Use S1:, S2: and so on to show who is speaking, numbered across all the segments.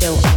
S1: show.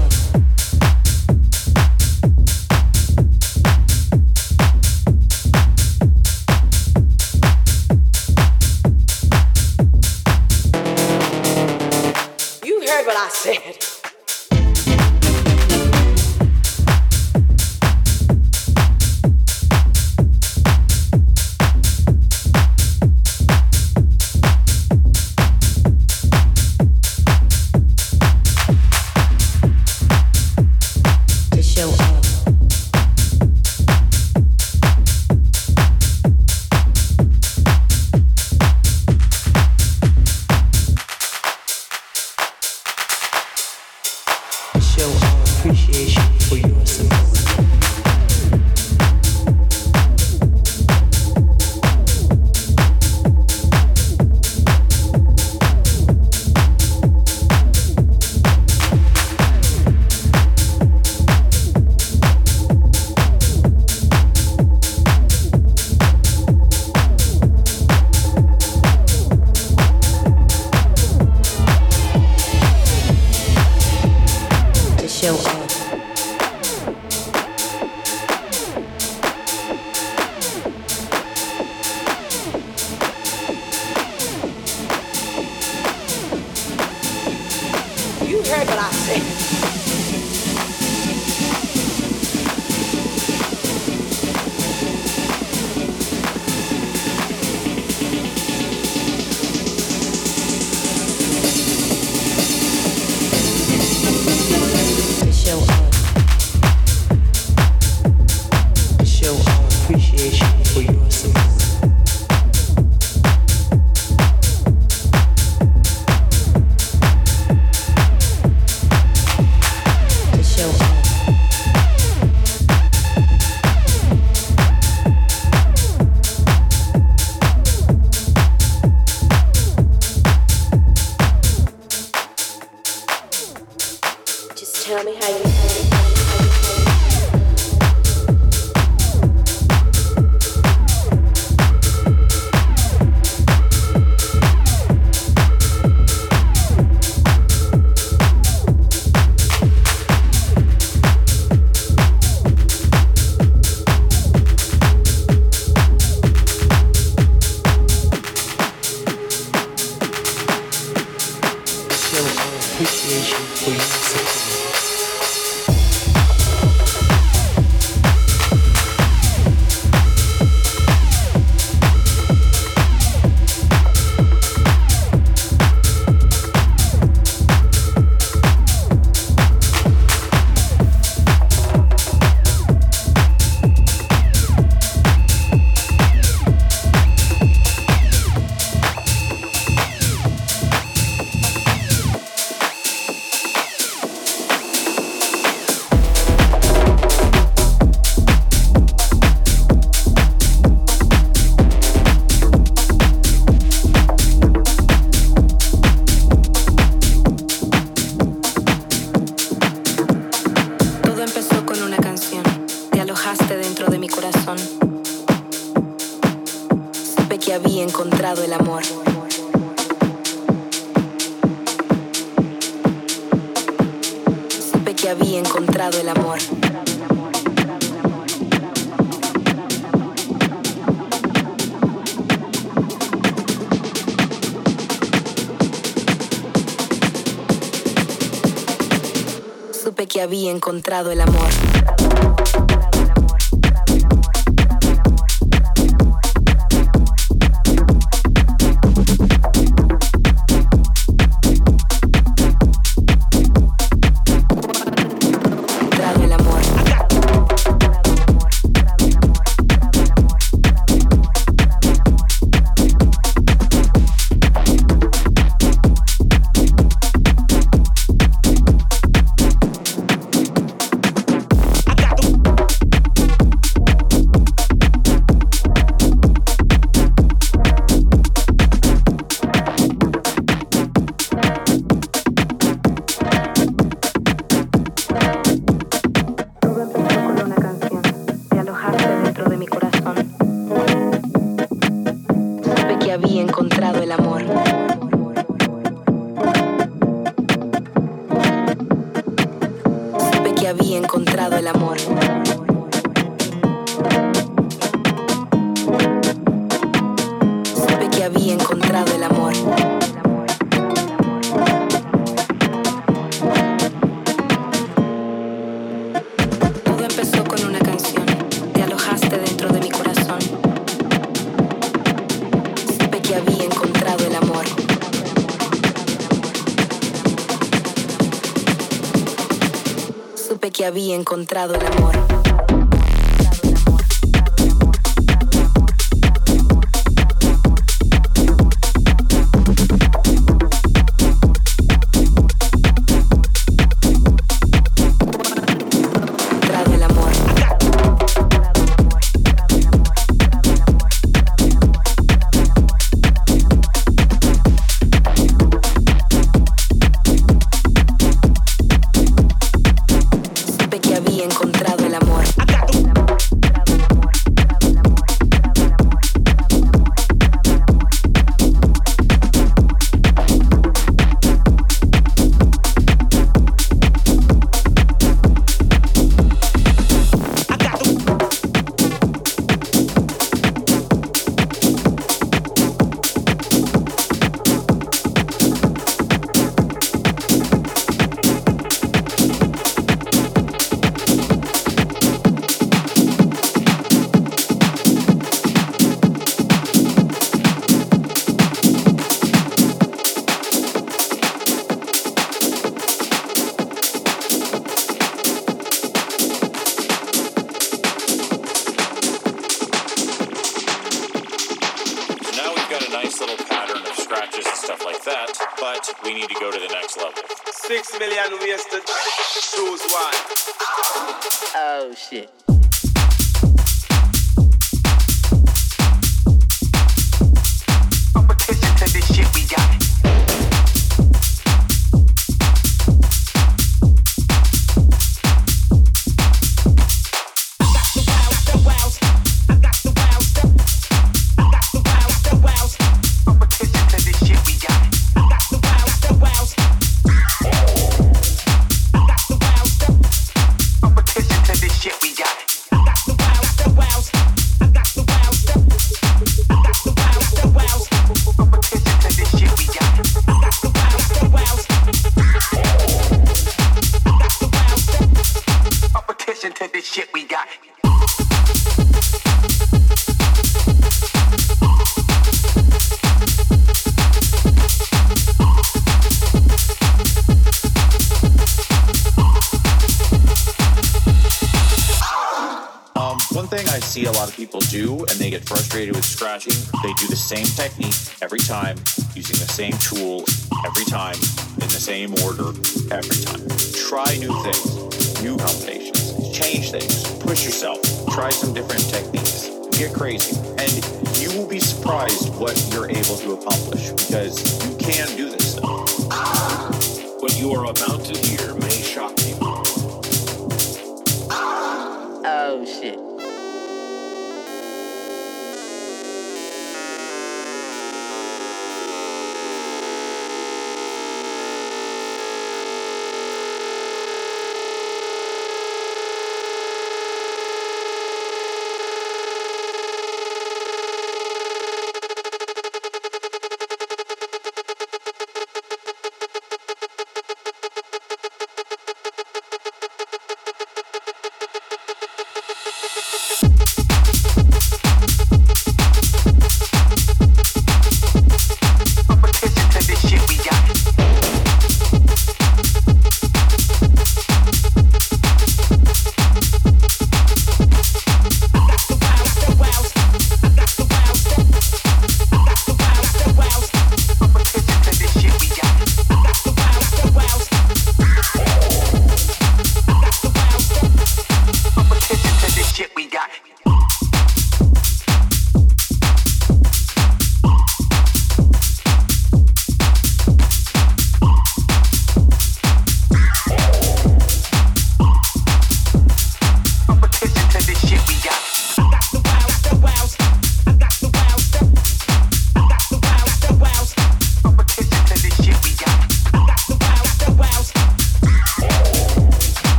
S1: encontrado el amor. Supe que había encontrado el amor. Supe que había encontrado el amor. que había encontrado el amor.
S2: try some different techniques. Get crazy.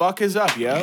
S3: Fuck is up, yo?